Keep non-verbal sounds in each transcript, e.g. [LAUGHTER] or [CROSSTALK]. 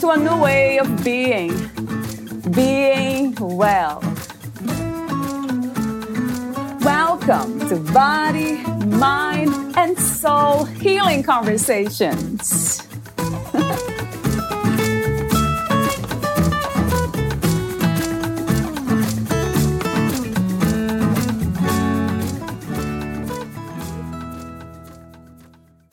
to a new way of being, being well. Welcome to Body, Mind, and Soul Healing Conversations.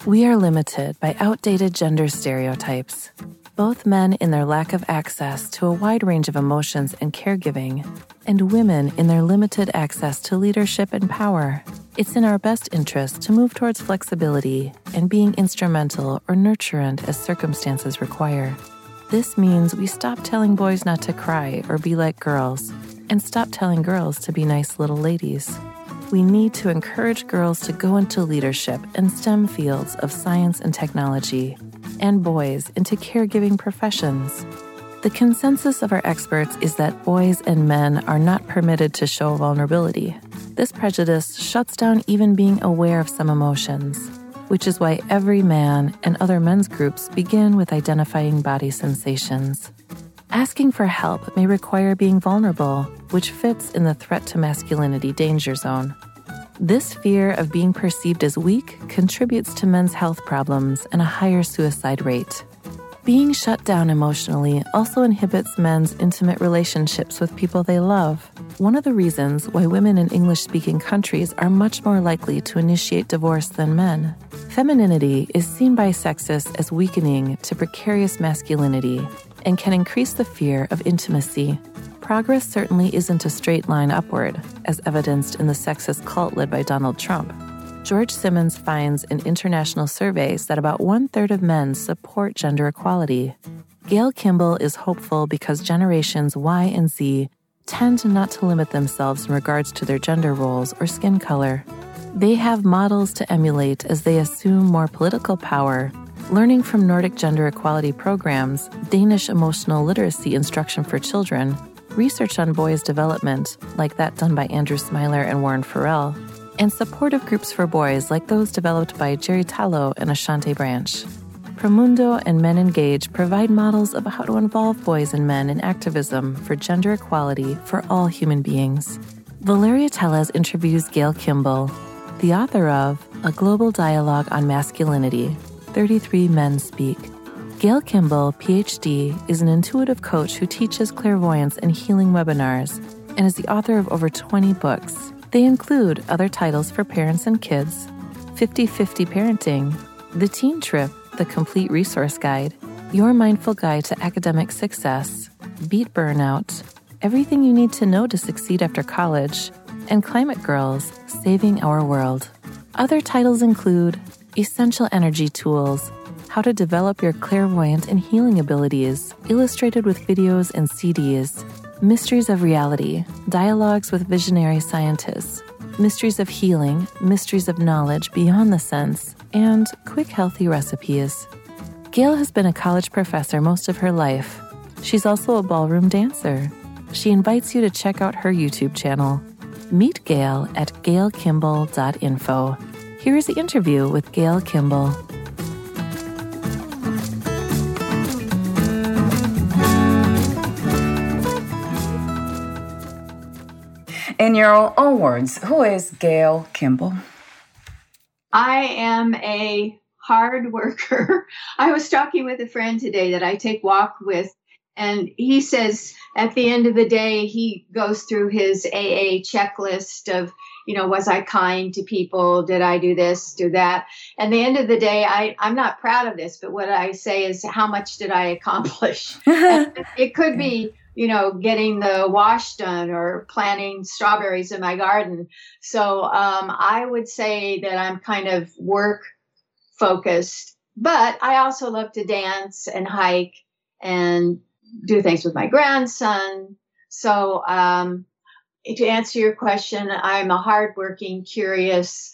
We are limited by outdated gender stereotypes both men in their lack of access to a wide range of emotions and caregiving, and women in their limited access to leadership and power. It's in our best interest to move towards flexibility and being instrumental or nurturant as circumstances require. This means we stop telling boys not to cry or be like girls, and stop telling girls to be nice little ladies. We need to encourage girls to go into leadership and STEM fields of science and technology and boys into caregiving professions. The consensus of our experts is that boys and men are not permitted to show vulnerability. This prejudice shuts down even being aware of some emotions, which is why EVRYMAN and other men's groups begin with identifying body sensations. Asking for help may require being vulnerable, which fits in the threat to masculinity danger zone. This fear of being perceived as weak contributes to men's health problems and a higher suicide rate. Being shut down emotionally also inhibits men's intimate relationships with people they love. One of the reasons why women in English speaking countries are much more likely to initiate divorce than men. Femininity is seen by sexists as weakening to precarious masculinity and can increase the fear of intimacy progress certainly isn't a straight line upward, as evidenced in the sexist cult led by Donald Trump. George Simons finds in international surveys that about one third of men support gender equality. Gayle Kimball is hopeful because generations Y and Z tend not to limit themselves in regards to their gender roles or skin color. They have models to emulate as they assume more political power, learning from Nordic gender equality programs, Danish emotional literacy instruction for children, research on boys' development, like that done by Andrew Smiler and Warren Farrell, and supportive groups for boys like those developed by Jerry Tello and Ashanti Branch. Promundo and MenEngage provide models of how to involve boys and men in activism for gender equality for all human beings. Valeria Teles interviews Gayle Kimball, the author of A Global Dialogue on Masculinity 33 Men Speak Gayle Kimball, PhD, is an intuitive coach who teaches clairvoyance and healing webinars and is the author of over 20 books. They include other titles for parents and kids 50 50 Parenting, The Teen Trip, The Complete Resource Guide, Your Mindful Guide to Academic Success, Beat Burnout, Everything You Need to Know to Succeed After College, and Climate Girls Saving Our World. Other titles include Essential Energy Tools how to develop your clairvoyant and healing abilities, illustrated with videos and CDs, Mysteries of Reality, dialogues with visionary scientists, Mysteries of Healing, Mysteries of Knowledge Beyond the Sense, and Quick Healthy Recipes. Gayle has been a college professor most of her life. She's also a ballroom dancer. She invites you to check out her YouTube channel. Meet Gayle at gailkimball.info. Here is the interview with Gayle Kimball. In your own words, who is Gayle Kimball? I am a hard worker. [LAUGHS] I was talking with a friend today that I take walk with, and he says at the end of the day, he goes through his AA checklist of, you know, was I kind to people? Did I do this, do that? And the end of the day, I, I'm not proud of this, but what I say is, how much did I accomplish? [LAUGHS] it could be you know, getting the wash done or planting strawberries in my garden. So um, I would say that I'm kind of work focused, but I also love to dance and hike and do things with my grandson. So, um, to answer your question, I'm a hardworking, curious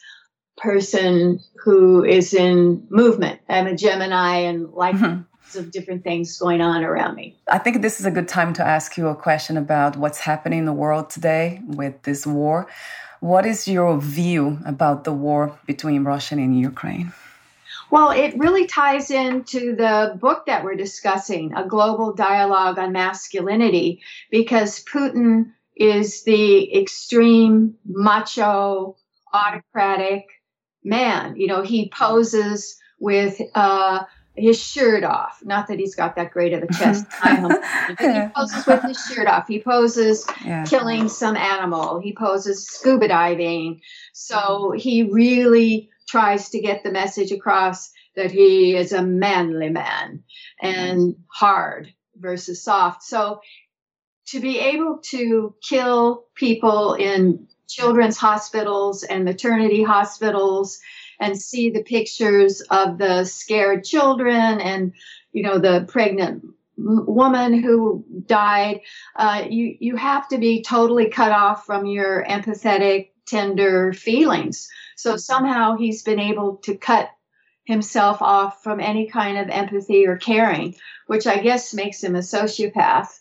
person who is in movement. I'm a Gemini and like mm-hmm. Of different things going on around me. I think this is a good time to ask you a question about what's happening in the world today with this war. What is your view about the war between Russia and Ukraine? Well, it really ties into the book that we're discussing, A Global Dialogue on Masculinity, because Putin is the extreme macho, autocratic man. You know, he poses with uh, his shirt off. Not that he's got that great of a chest. [LAUGHS] he poses with his shirt off. He poses yeah. killing some animal. He poses scuba diving. So he really tries to get the message across that he is a manly man and hard versus soft. So to be able to kill people in children's hospitals and maternity hospitals and see the pictures of the scared children and you know the pregnant woman who died uh, you you have to be totally cut off from your empathetic tender feelings so somehow he's been able to cut himself off from any kind of empathy or caring which i guess makes him a sociopath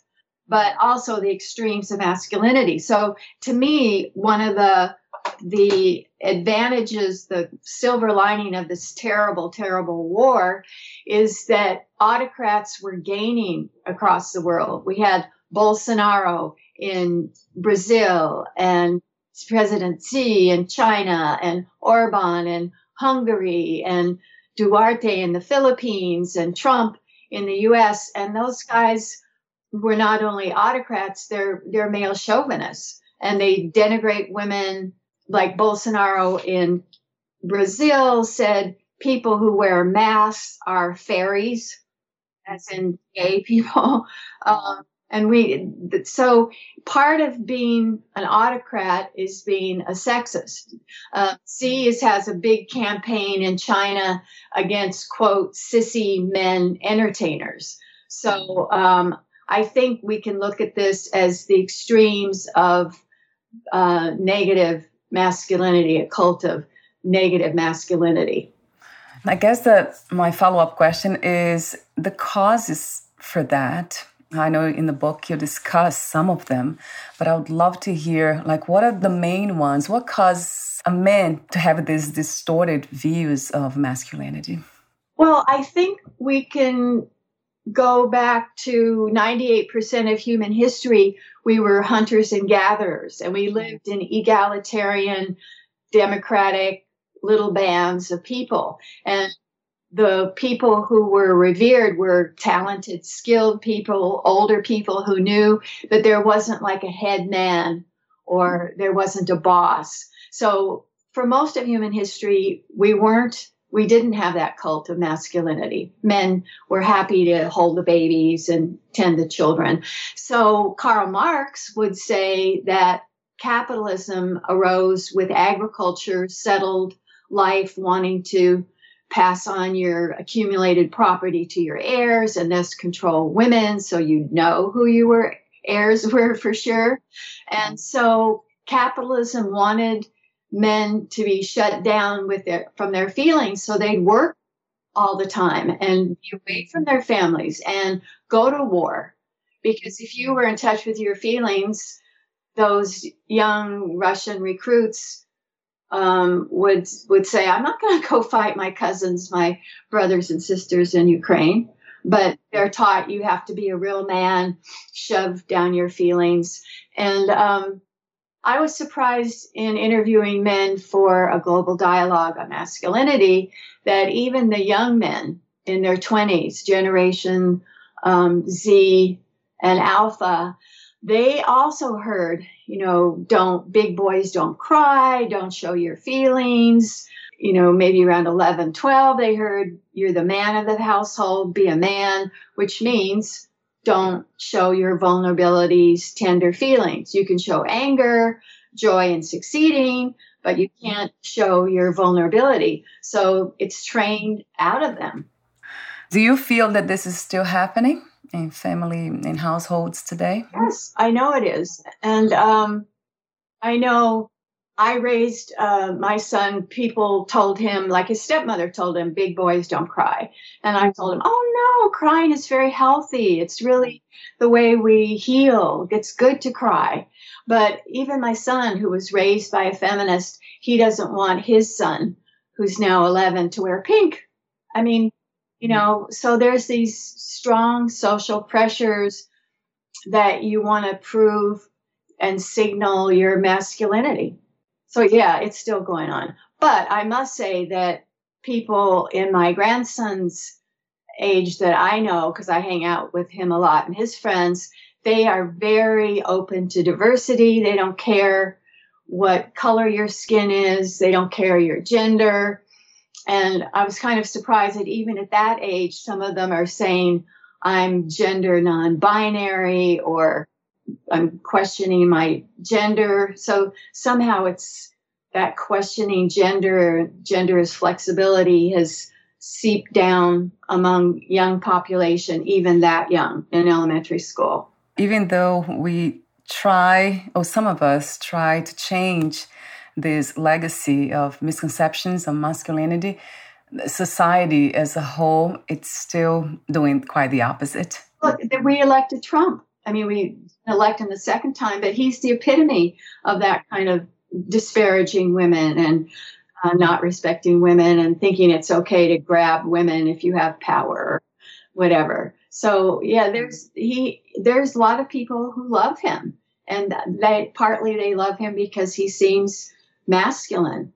but also the extremes of masculinity. So to me, one of the the advantages, the silver lining of this terrible, terrible war is that autocrats were gaining across the world. We had Bolsonaro in Brazil and President Xi in China and Orban in Hungary and Duterte in the Philippines and Trump in the US. And those guys were not only autocrats, they're they're male chauvinists and they denigrate women like Bolsonaro in Brazil said people who wear masks are fairies, as in gay [LAUGHS] people. Um, and we, so part of being an autocrat is being a sexist. Uh, has a big campaign in China against, quote, sissy men entertainers. So um, I think we can look at this as the extremes of uh, negative masculinity, a cult of negative masculinity. I guess that my follow up question is the causes for that. I know in the book you discuss some of them, but I would love to hear like what are the main ones? What causes a man to have these distorted views of masculinity? Well, I think we can go back to 98% of human history, we were hunters and gatherers, and we mm-hmm. lived in egalitarian, democratic little bands of people. And the people who were revered were talented, skilled people, older people who knew that there wasn't like a head man or mm-hmm. there wasn't a boss. So, for most of human history, we weren't we didn't have that cult of masculinity. Men were happy to hold the babies and tend the children. So Karl Marx would say that capitalism arose with agriculture, settled life, wanting to pass on your accumulated property to your heirs and thus control women so you know who you were heirs [LAUGHS] were for sure. And so capitalism wanted men to be shut down with their from their feelings. So they'd work all the time and be away from their families and go to war. Because if you were in touch with your feelings those young russian recruits um, would would say i'm not going to go fight my cousins my brothers and sisters in ukraine. But they're taught you have to be a real man shove down your feelings. And um, I was surprised in interviewing men for a global dialogue on masculinity that even the young men in their 20s, Generation um, Z and Alpha, they also heard, you know, don't, big boys don't cry, don't show your feelings. You know, maybe around 11, 12, they heard you're the man of the household, be a man, which means don't show your vulnerabilities, tender feelings. You can show anger, joy in succeeding, but you can't show your vulnerability. So it's trained out of them. Do you feel that this is still happening? in family in households today yes i know it is and um, i know i raised uh, my son people told him like his stepmother told him big boys don't cry and i told him oh no crying is very healthy. It's really the way we heal. It's good to cry. But even my son who was raised by a feminist he doesn't want his son who's now 11 to wear pink. I mean you know so there's these strong social pressures that you want to prove and signal your masculinity. So yeah it's still going on. But i must say that people in my grandson's age that i know because i hang out with him a lot and his friends they are very open to diversity. They don't care what color your skin is. They don't care your gender. And I was kind of surprised that even at that age, some of them are saying, I'm gender non binary or I'm questioning my gender. So somehow it's that questioning gender, gender is flexibility has seeped down among young population, even that young in elementary school. Even though we try, or some of us try to change this legacy of misconceptions of masculinity, society as a whole, it's still doing quite the opposite. Look, we elected Trump. I mean, we elect him the second time, but he's the epitome of that kind of disparaging women and uh, not respecting women and thinking it's okay to grab women if you have power whatever. So yeah, there's he there's a lot of people who love him, and they partly they love him because he seems masculine,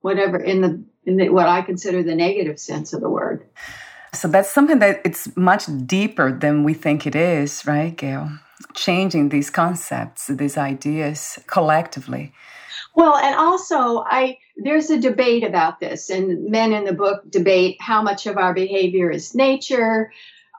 whatever in the in the, what I consider the negative sense of the word. So that's something that it's much deeper than we think it is, right, Gayle? Changing these concepts, these ideas collectively. Well, and also I there's a debate about this, and men in the book debate how much of our behavior is nature,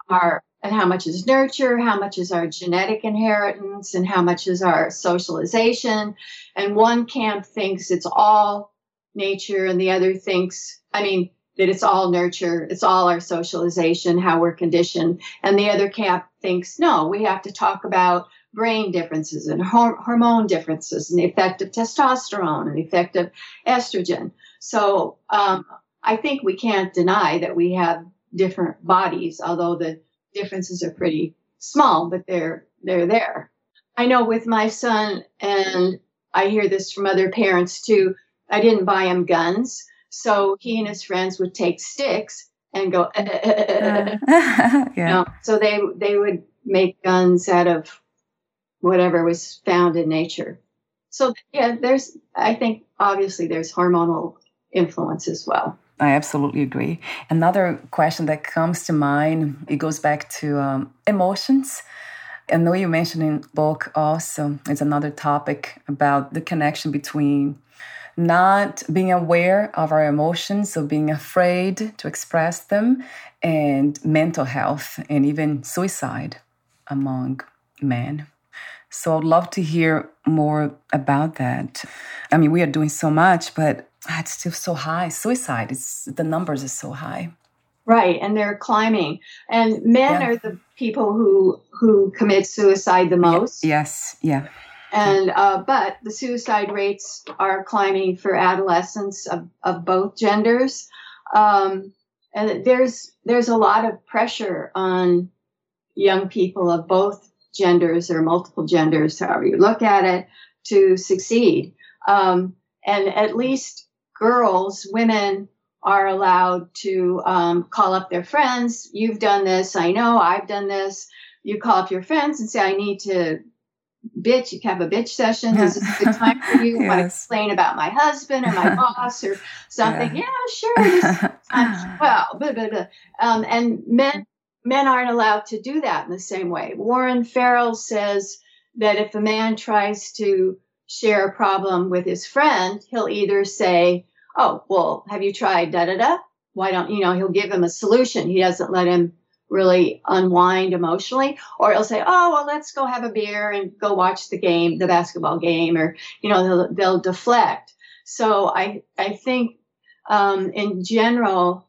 our and how much is nurture, how much is our genetic inheritance, and how much is our socialization. And one camp thinks it's all nature, and the other thinks, I mean, that it's all nurture, it's all our socialization, how we're conditioned. And the other camp thinks, no, we have to talk about brain differences and hormone differences and the effect of testosterone and the effect of estrogen. So um, I think we can't deny that we have different bodies, although the differences are pretty small, but they're they're there. I know with my son, and I hear this from other parents too. I didn't buy him guns, so he and his friends would take sticks and go. [LAUGHS] Uh, [LAUGHS] yeah. You know, so they they would make guns out of whatever was found in nature. So yeah, there's I think obviously there's hormonal influence as well. I absolutely agree. Another question that comes to mind, it goes back to um, emotions. I know you mentioned in book also, it's another topic about the connection between not being aware of our emotions, so being afraid to express them, and mental health and even suicide among men. So I'd love to hear more about that. I mean, we are doing so much, but it's still so high. Suicide is the numbers are so high. Right, and they're climbing. And men yeah. are the people who who commit suicide the most. Yes, yeah. And uh, but the suicide rates are climbing for adolescents of, of both genders. Um, and there's there's a lot of pressure on young people of both genders or multiple genders, however you look at it, to succeed. Um, and at least girls, women are allowed to um, call up their friends. You've done this. I know I've done this. You call up your friends and say, I need to bitch. You can have a bitch session. Is this a good time for you? [LAUGHS] yes. Want to explain about my husband or my [LAUGHS] boss or something? Yeah, yeah sure. [LAUGHS] well, blah, blah, blah. Um, and men men aren't allowed to do that in the same way. Warren Farrell says that if a man tries to share a problem with his friend, he'll either say, oh, well, have you tried da da da? Why don't you know? He'll give him a solution. He doesn't let him really unwind emotionally, or he'll say, oh, well, let's go have a beer and go watch the game, the basketball game, or you know, they'll, they'll deflect. So I I think um, in general,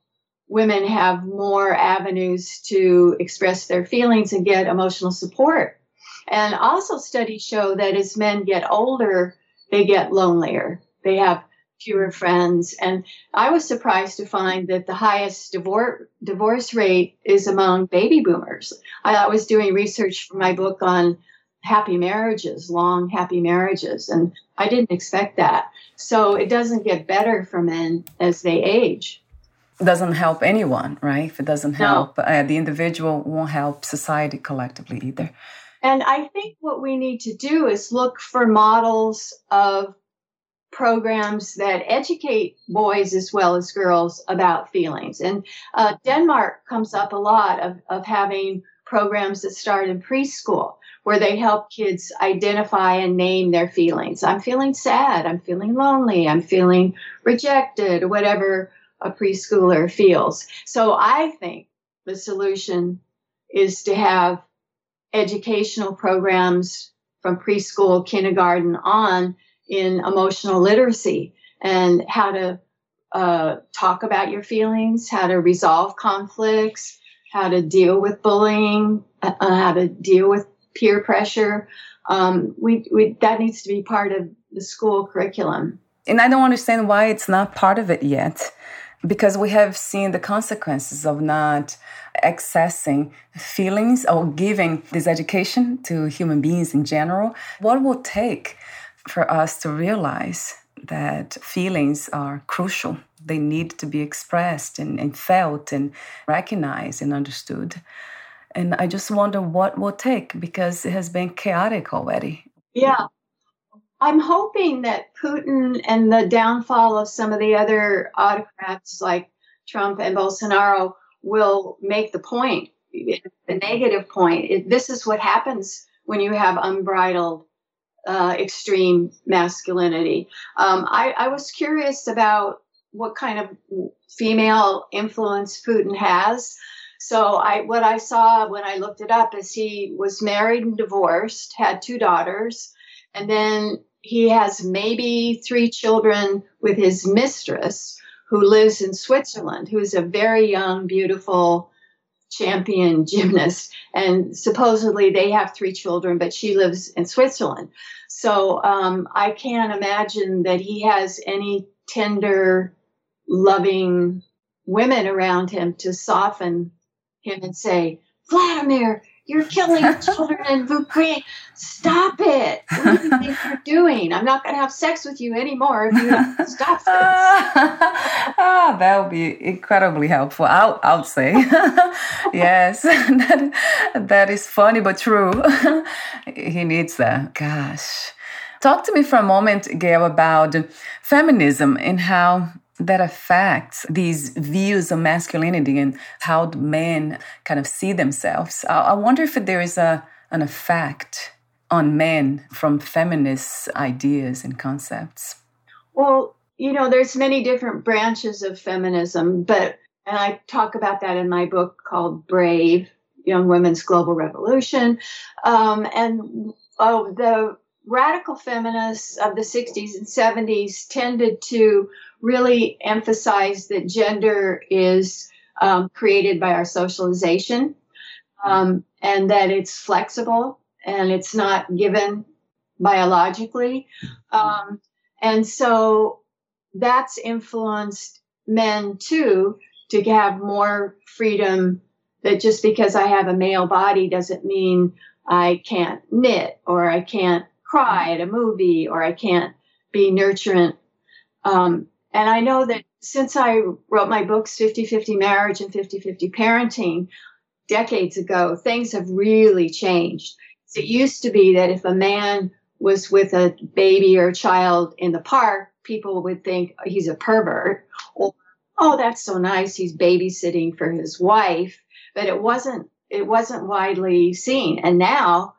women have more avenues to express their feelings and get emotional support. And also, studies show that as men get older, they get lonelier. They have fewer friends. And I was surprised to find that the highest divorce divorce rate is among baby boomers. I, I was doing research for my book on happy marriages, long happy marriages, and I didn't expect that. So it doesn't get better for men as they age. Doesn't help anyone, right? If it doesn't help no. uh, the individual, won't help society collectively either. And I think what we need to do is look for models of programs that educate boys as well as girls about feelings. And uh, Denmark comes up a lot of, of having programs that start in preschool where they help kids identify and name their feelings. I'm feeling sad. I'm feeling lonely. I'm feeling rejected, whatever a preschooler feels. So I think the solution is to have educational programs from preschool, kindergarten on in emotional literacy and how to uh, talk about your feelings, how to resolve conflicts, how to deal with bullying, uh, how to deal with peer pressure. Um, we, we, that needs to be part of the school curriculum. And I don't understand why it's not part of it yet, because we have seen the consequences of not accessing feelings or giving this education to human beings in general. What will take for us to realize that feelings are crucial. They need to be expressed and, and, felt and recognized and understood. And I just wonder what will take because it has been chaotic already. Yeah. I'm hoping that Putin and the downfall of some of the other autocrats like Trump and Bolsonaro will make the point, the negative point. This is what happens when you have unbridled uh, extreme masculinity. Um, I, I was curious about what kind of female influence Putin has. So I what I saw when I looked it up is he was married and divorced, had two daughters, and then he has maybe three children with his mistress who lives in Switzerland, who's a very young, beautiful champion [LAUGHS] gymnast. And supposedly they have three children, but she lives in Switzerland. So um, I can't imagine that he has any tender, loving women around him to soften him and say, Vladimir, you're killing [LAUGHS] children in Ukraine. Stop it. What do you think you're [LAUGHS] doing? I'm not going to have sex with you anymore if you stop [LAUGHS] this. ah, that would be incredibly helpful. I'll, I'll say. yes, that, that is funny but true. he needs that. Gosh. Talk to me for a moment, Gayle, about feminism and how that affects these views of masculinity and how men kind of see themselves. I, wonder if there is a an effect on men from feminist ideas and concepts. Well, you know, there's many different branches of feminism, but and I talk about that in my book called Brave: Young Women's Global Revolution. Um, and oh, the radical feminists of the 60s and 70s tended to really emphasize that gender is um, created by our socialization um, and that it's flexible and it's not given biologically. Um, and so that's influenced men too to have more freedom that just because I have a male body doesn't mean I can't knit or I can't cry at a movie or I can't be nurturant. Um, and I know that since I wrote my books, 50 50 Marriage and 50 50 Parenting, decades ago, things have really changed. It used to be that if a man was with a baby or a child in the park, people would think he's a pervert or, oh, that's so nice, he's babysitting for his wife. But it wasn't it wasn't widely seen. And now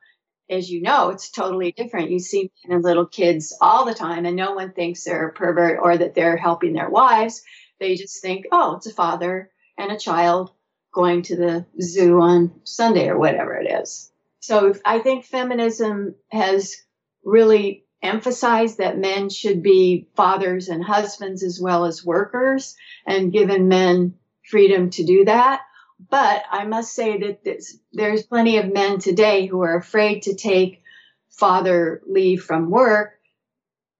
as you know, it's totally different. You see men and little kids all the time, and no one thinks they're a pervert or that they're helping their wives. They just think, oh, it's a father and a child going to the zoo on Sunday or whatever it is. So I think feminism has really emphasized that men should be fathers and husbands as well as workers and given men freedom to do that. But I must say that there's plenty of men today who are afraid to take father leave from work,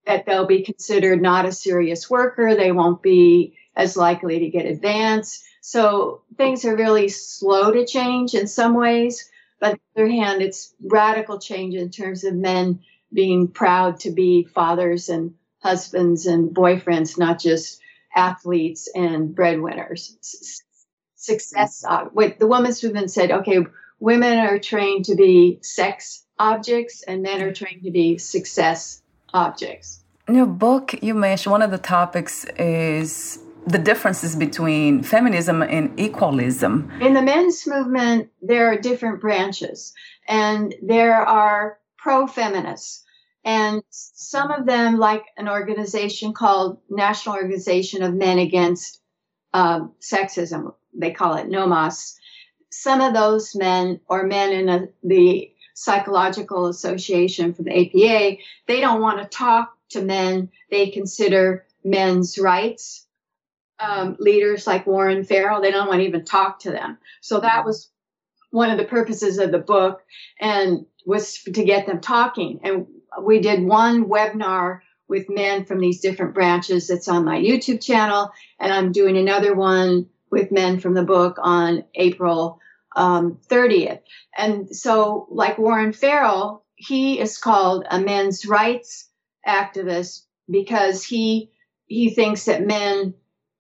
that they'll be considered not a serious worker. They won't be as likely to get advanced. So things are really slow to change in some ways. But on the other hand, it's radical change in terms of men being proud to be fathers and husbands and boyfriends, not just athletes and breadwinners. Success. Uh, with the women's movement said, okay, women are trained to be sex objects and men are trained to be success objects. In your book, you mentioned one of the topics is the differences between feminism and equalism. In the men's movement, there are different branches, and there are pro feminists. And some of them, like an organization called National Organization of Men Against uh, Sexism, they call it NOMAS. Some of those men, or men in a, the Psychological Association for the APA, they don't want to talk to men. They consider men's rights. Um, leaders like Warren Farrell, they don't want to even talk to them. So that was one of the purposes of the book, and was to get them talking. And we did one webinar with men from these different branches that's on my YouTube channel, and I'm doing another one with men from the book on April um, 30th. And so, like Warren Farrell, he is called a men's rights activist because he he thinks that men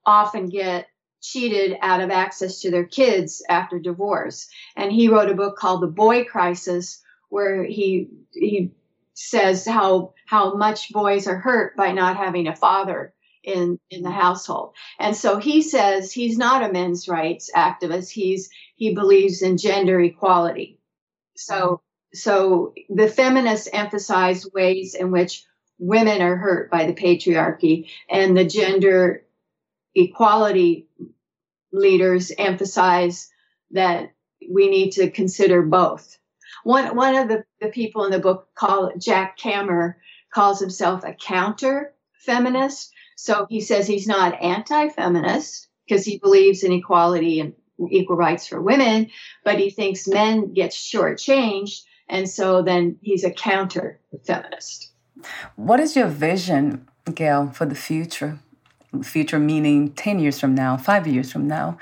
often get cheated out of access to their kids after divorce. And he wrote a book called The Boy Crisis, where he he says how how much boys are hurt by not having a father in in the mm-hmm. household. And so he says he's not a men's rights activist. He's he believes in gender equality. So mm-hmm. so the feminists emphasize ways in which women are hurt by the patriarchy and the gender equality leaders emphasize that we need to consider both. One one of the, the people in the book called Jack Kammer calls himself a counter feminist. So he says he's not anti-feminist because he believes in equality and equal rights for women, but he thinks men get shortchanged, and so then he's a counter feminist. What is your vision, Gayle, for the future? Future meaning 10 years from now, five years from now.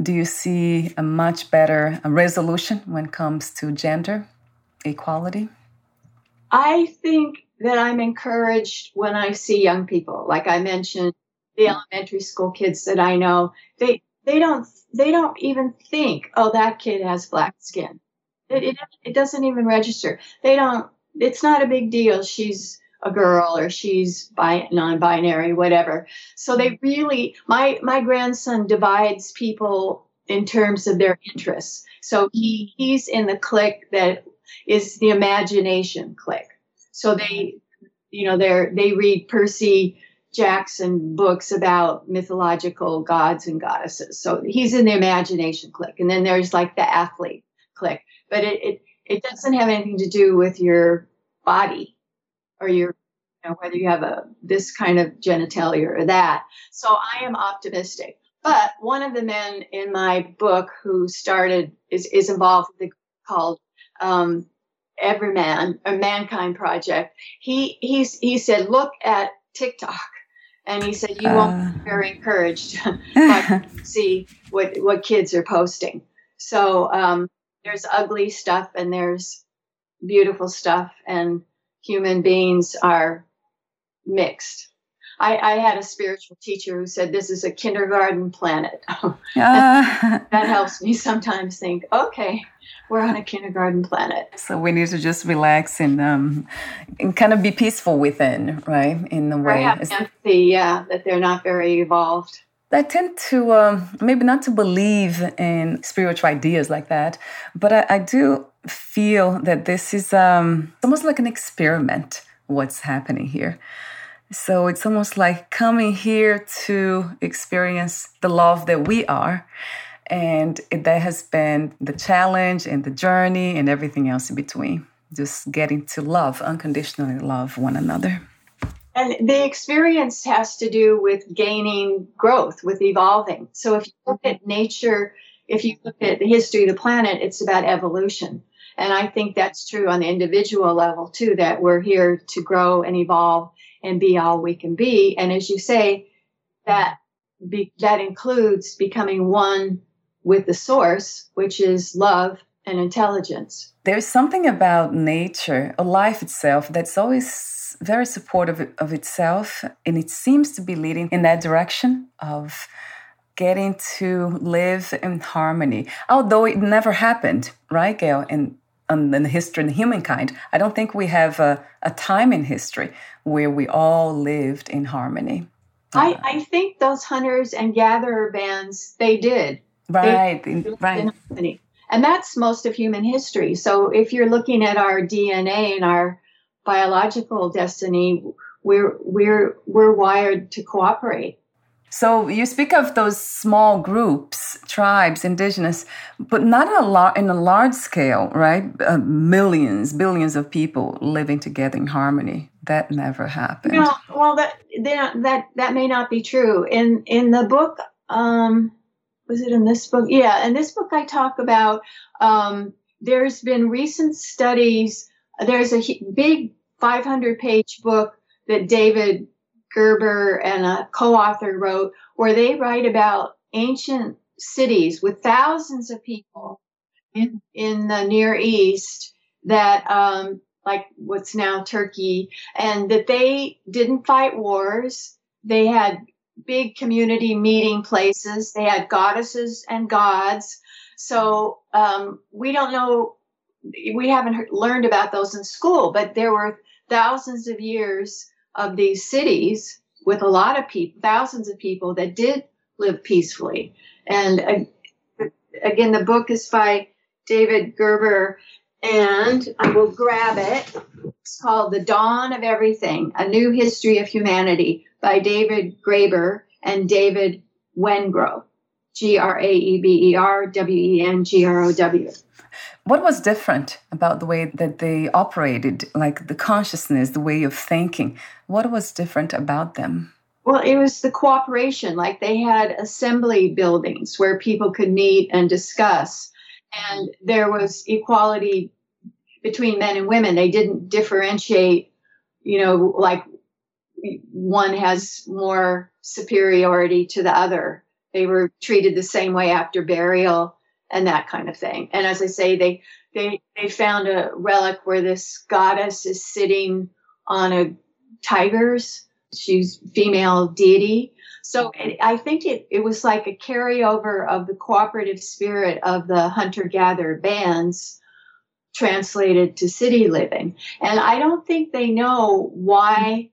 Do you see a much better resolution when it comes to gender equality? I think that I'm encouraged when I see young people. Like I mentioned, the mm-hmm. elementary school kids that I know, they they don't they don't even think, oh, that kid has black skin. It, it, it doesn't even register. They don't. It's not a big deal. She's a girl or she's bi- non-binary, whatever. So they mm-hmm. really, my my grandson divides people in terms of their interests. So he he's in the clique that is the imagination clique. So they, you know, they they read Percy Jackson books about mythological gods and goddesses. So he's in the imagination click, And then there's like the athlete click. But it, it, it doesn't have anything to do with your body or your you know, whether you have a this kind of genitalia or that. So I am optimistic. But one of the men in my book who started is, is involved with the called um, EVRYMAN, a Mankind Project. He he's he said, look at TikTok and he said you won't be uh. very encouraged [LAUGHS] to [LAUGHS] see what what kids are posting. So um, there's ugly stuff and there's beautiful stuff, and human beings are mixed. I, I had a spiritual teacher who said this is a kindergarten planet. [LAUGHS] uh. that helps me sometimes think, okay, we're on a kindergarten planet. So we need to just relax and um, and kind of be peaceful within, right? In the way, have empathy, yeah, that they're not very evolved. I tend to um, maybe not to believe in spiritual ideas like that, but I, I do feel that this is um, almost like an experiment. What's happening here? So it's almost like coming here to experience the love that we are and that has been the challenge and the journey and everything else in between. Just getting to love, unconditionally love one another. And the experience has to do with gaining growth, with evolving. So if you look at nature, if you look at the history of the planet, it's about evolution. And I think that's true on the individual level too, that we're here to grow and evolve and be all we can be. And as you say, that be, that includes becoming one with the source, which is love and intelligence. There's something about nature, or life itself, that's always very supportive of itself, and it seems to be leading in that direction of getting to live in harmony. Although it never happened, right, Gayle? In, in the history of humankind, I don't think we have a, a time in history where we all lived in harmony. I, uh, I think those hunters and gatherer bands, they did. Right, they, right. And that's most of human history. So if you're looking at our DNA and our biological destiny, we're we're we're wired to cooperate. So you speak of those small groups, tribes, indigenous, but not a lot in a large scale, right? Uh, millions, billions of people living together in harmony. That never happened. No, well, that that that may not be true. In in the book, um, was it in this book? Yeah, in this book, I talk about um, there's been recent studies. There's a big 500 page book that David Graeber and a co-author wrote, where they write about ancient cities with thousands of people in in the Near East that um, like what's now Turkey, and that they didn't fight wars. They had big community meeting places. They had goddesses and gods. So um, we don't know, we haven't learned about those in school, but there were thousands of years of these cities with a lot of people, thousands of people that did live peacefully. And uh, again, the book is by David Graeber, and I will grab it. It's called The Dawn of Everything A New History of Humanity by David Graeber and David Wengrow. G R A E B E R W E N G R O W. What was different about the way that they operated, like the consciousness, the way of thinking? What was different about them? Well, it was the cooperation. Like they had assembly buildings where people could meet and discuss, and there was equality between men and women. They didn't differentiate, you know, like one has more superiority to the other. They were treated the same way after burial and that kind of thing. And as I say, they they they found a relic where this goddess is sitting on a tiger's. She's female deity. So it, I think it, it was like a carryover of the cooperative spirit of the hunter gatherer bands translated to city living. And I don't think they know why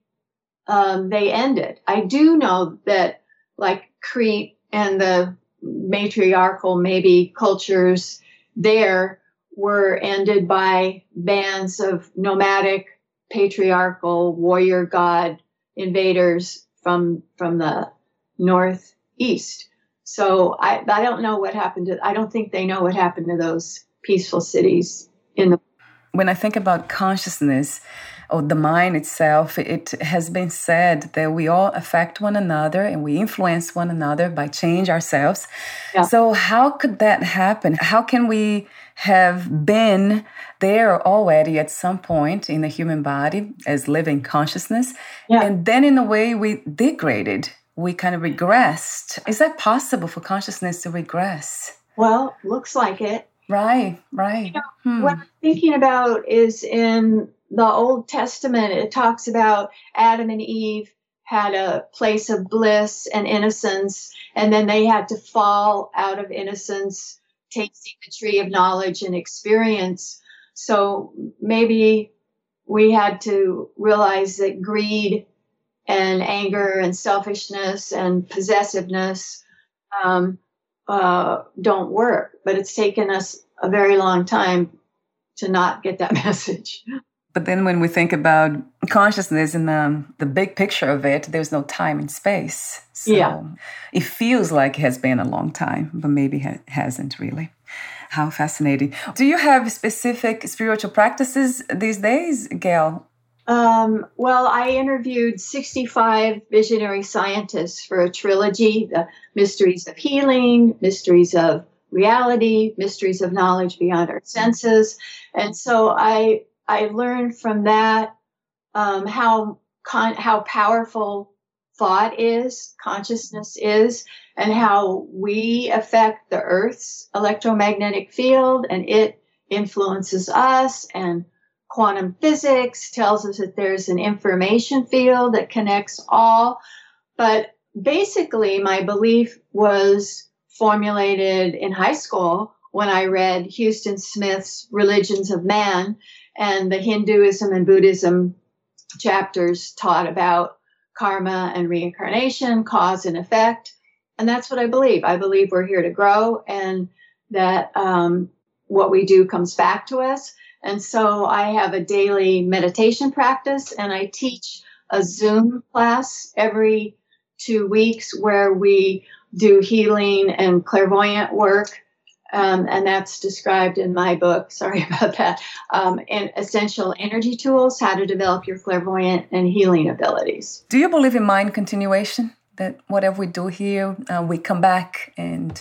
um, they ended. I do know that, like Crete and the matriarchal maybe cultures there were ended by bands of nomadic patriarchal warrior god invaders from from the northeast. So I I don't know what happened to I don't think they know what happened to those peaceful cities in the when I think about consciousness, or the mind itself, it has been said that we all affect one another and we influence one another by change ourselves. Yeah. So how could that happen? How can we have been there already at some point in the human body as living consciousness yeah. and then in a way we degraded we kind of regressed is that possible for consciousness to regress well looks like it right right you know, hmm. what i'm thinking about is in the Old Testament, it talks about Adam and Eve had a place of bliss and innocence, and then they had to fall out of innocence, tasting the tree of knowledge and experience. So maybe we had to realize that greed and anger and selfishness and possessiveness um, uh, don't work. But it's taken us a very long time to not get that [LAUGHS] message. But then when we think about consciousness in the, the big picture of it, there's no time and space. So yeah. it feels like it has been a long time, but maybe it hasn't really. How fascinating. Do you have specific spiritual practices these days, Gayle? Um, well, I interviewed 65 visionary scientists for a trilogy The Mysteries of Healing, Mysteries of Reality, Mysteries of Knowledge Beyond Our Senses. And so I, I learned from that um, how, con- how powerful thought is, consciousness is, and how we affect the Earth's electromagnetic field and it influences us and quantum physics tells us that there's an information field that connects all. But basically, my belief was formulated in high school when I read Huston Smith's Religions of Man and the Hinduism and Buddhism chapters taught about karma and reincarnation, cause and effect. And that's what I believe. I believe we're here to grow and that um, what we do comes back to us. And so I have a daily meditation practice and I teach a Zoom class every two weeks where we do healing and clairvoyant work. Um, and that's described in my book. [LAUGHS] Sorry about that. Um, and essential energy tools, how to develop your clairvoyant and healing abilities. Do you believe in mind continuation? That whatever we do here, uh, we come back and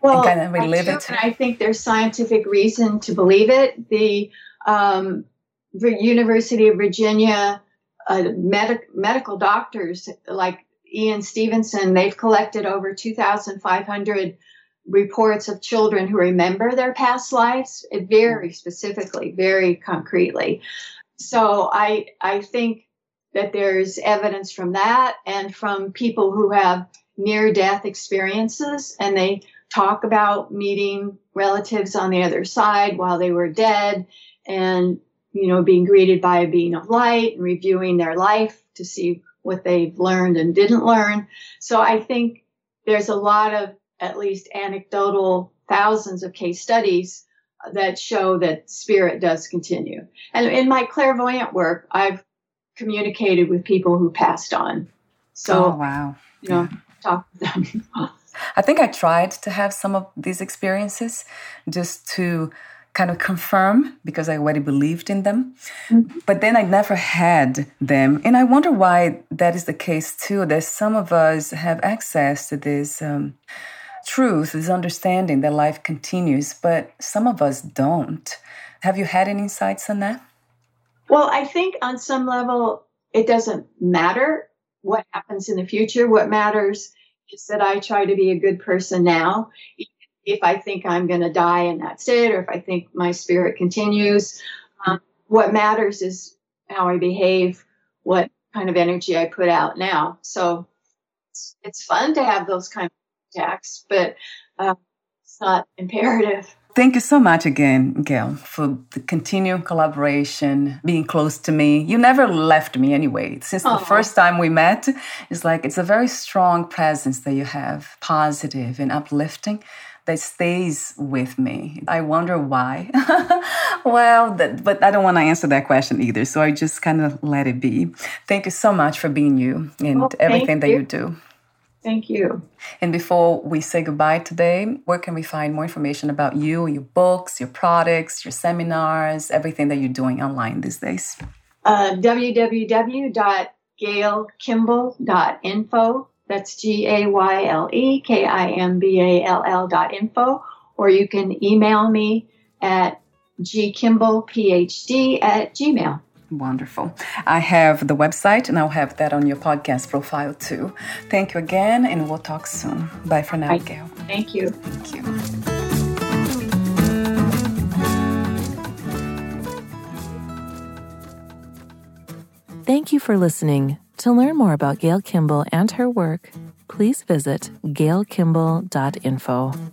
well, and kind of relive it. And I think there's scientific reason to believe it. The um, University of Virginia uh, med- medical doctors like Ian Stevenson, they've collected over 2,500 reports of children who remember their past lives eh, very mm. specifically, very concretely. So I I think that there's evidence from that and from people who have near death experiences and they talk about meeting relatives on the other side while they were dead and you know being greeted by a being of light and reviewing their life to see what they've learned and didn't learn so i think there's a lot of at least anecdotal thousands of case studies that show that spirit does continue and in my clairvoyant work i've communicated with people who passed on so oh, wow you know yeah. talk to them [LAUGHS] I think I tried to have some of these experiences just to kind of confirm because I already believed in them. Mm-hmm. But then I never had them. And I wonder why that is the case too. That some of us have access to this um, truth, this understanding that life continues, but some of us don't. Have you had any insights on that? Well, I think on some level, it doesn't matter what happens in the future. What matters is that I try to be a good person now. If I think I'm going to die and that's it, or if I think my spirit continues, um, what matters is how I behave, what kind of energy I put out now. So it's, it's fun to have those kind of attacks, but uh, it's not imperative. Thank you so much again, Gayle, for the continued collaboration, being close to me. You never left me anyway. Since the first time we met, it's like it's a very strong presence that you have, positive and uplifting, that stays with me. I wonder why. [LAUGHS] well, that, but I don't want to answer that question either. So I just kind of let it be. Thank you so much for being you and well, everything that you do. Thank you. And before we say goodbye today, where can we find more information about you, your books, your products, your seminars, everything that you're doing online these days? Uh. That's G A Y L E K I M B A L L dot info. Or you can email me at gkimballphd at gmail. Wonderful. I have the website and I'll have that on your podcast profile too. Thank you again and we'll talk soon. Bye for now, Bye. Gayle. Thank you. Thank you. Thank you for listening. To learn more about Gayle Kimball and her work, please visit gaylekimball.info.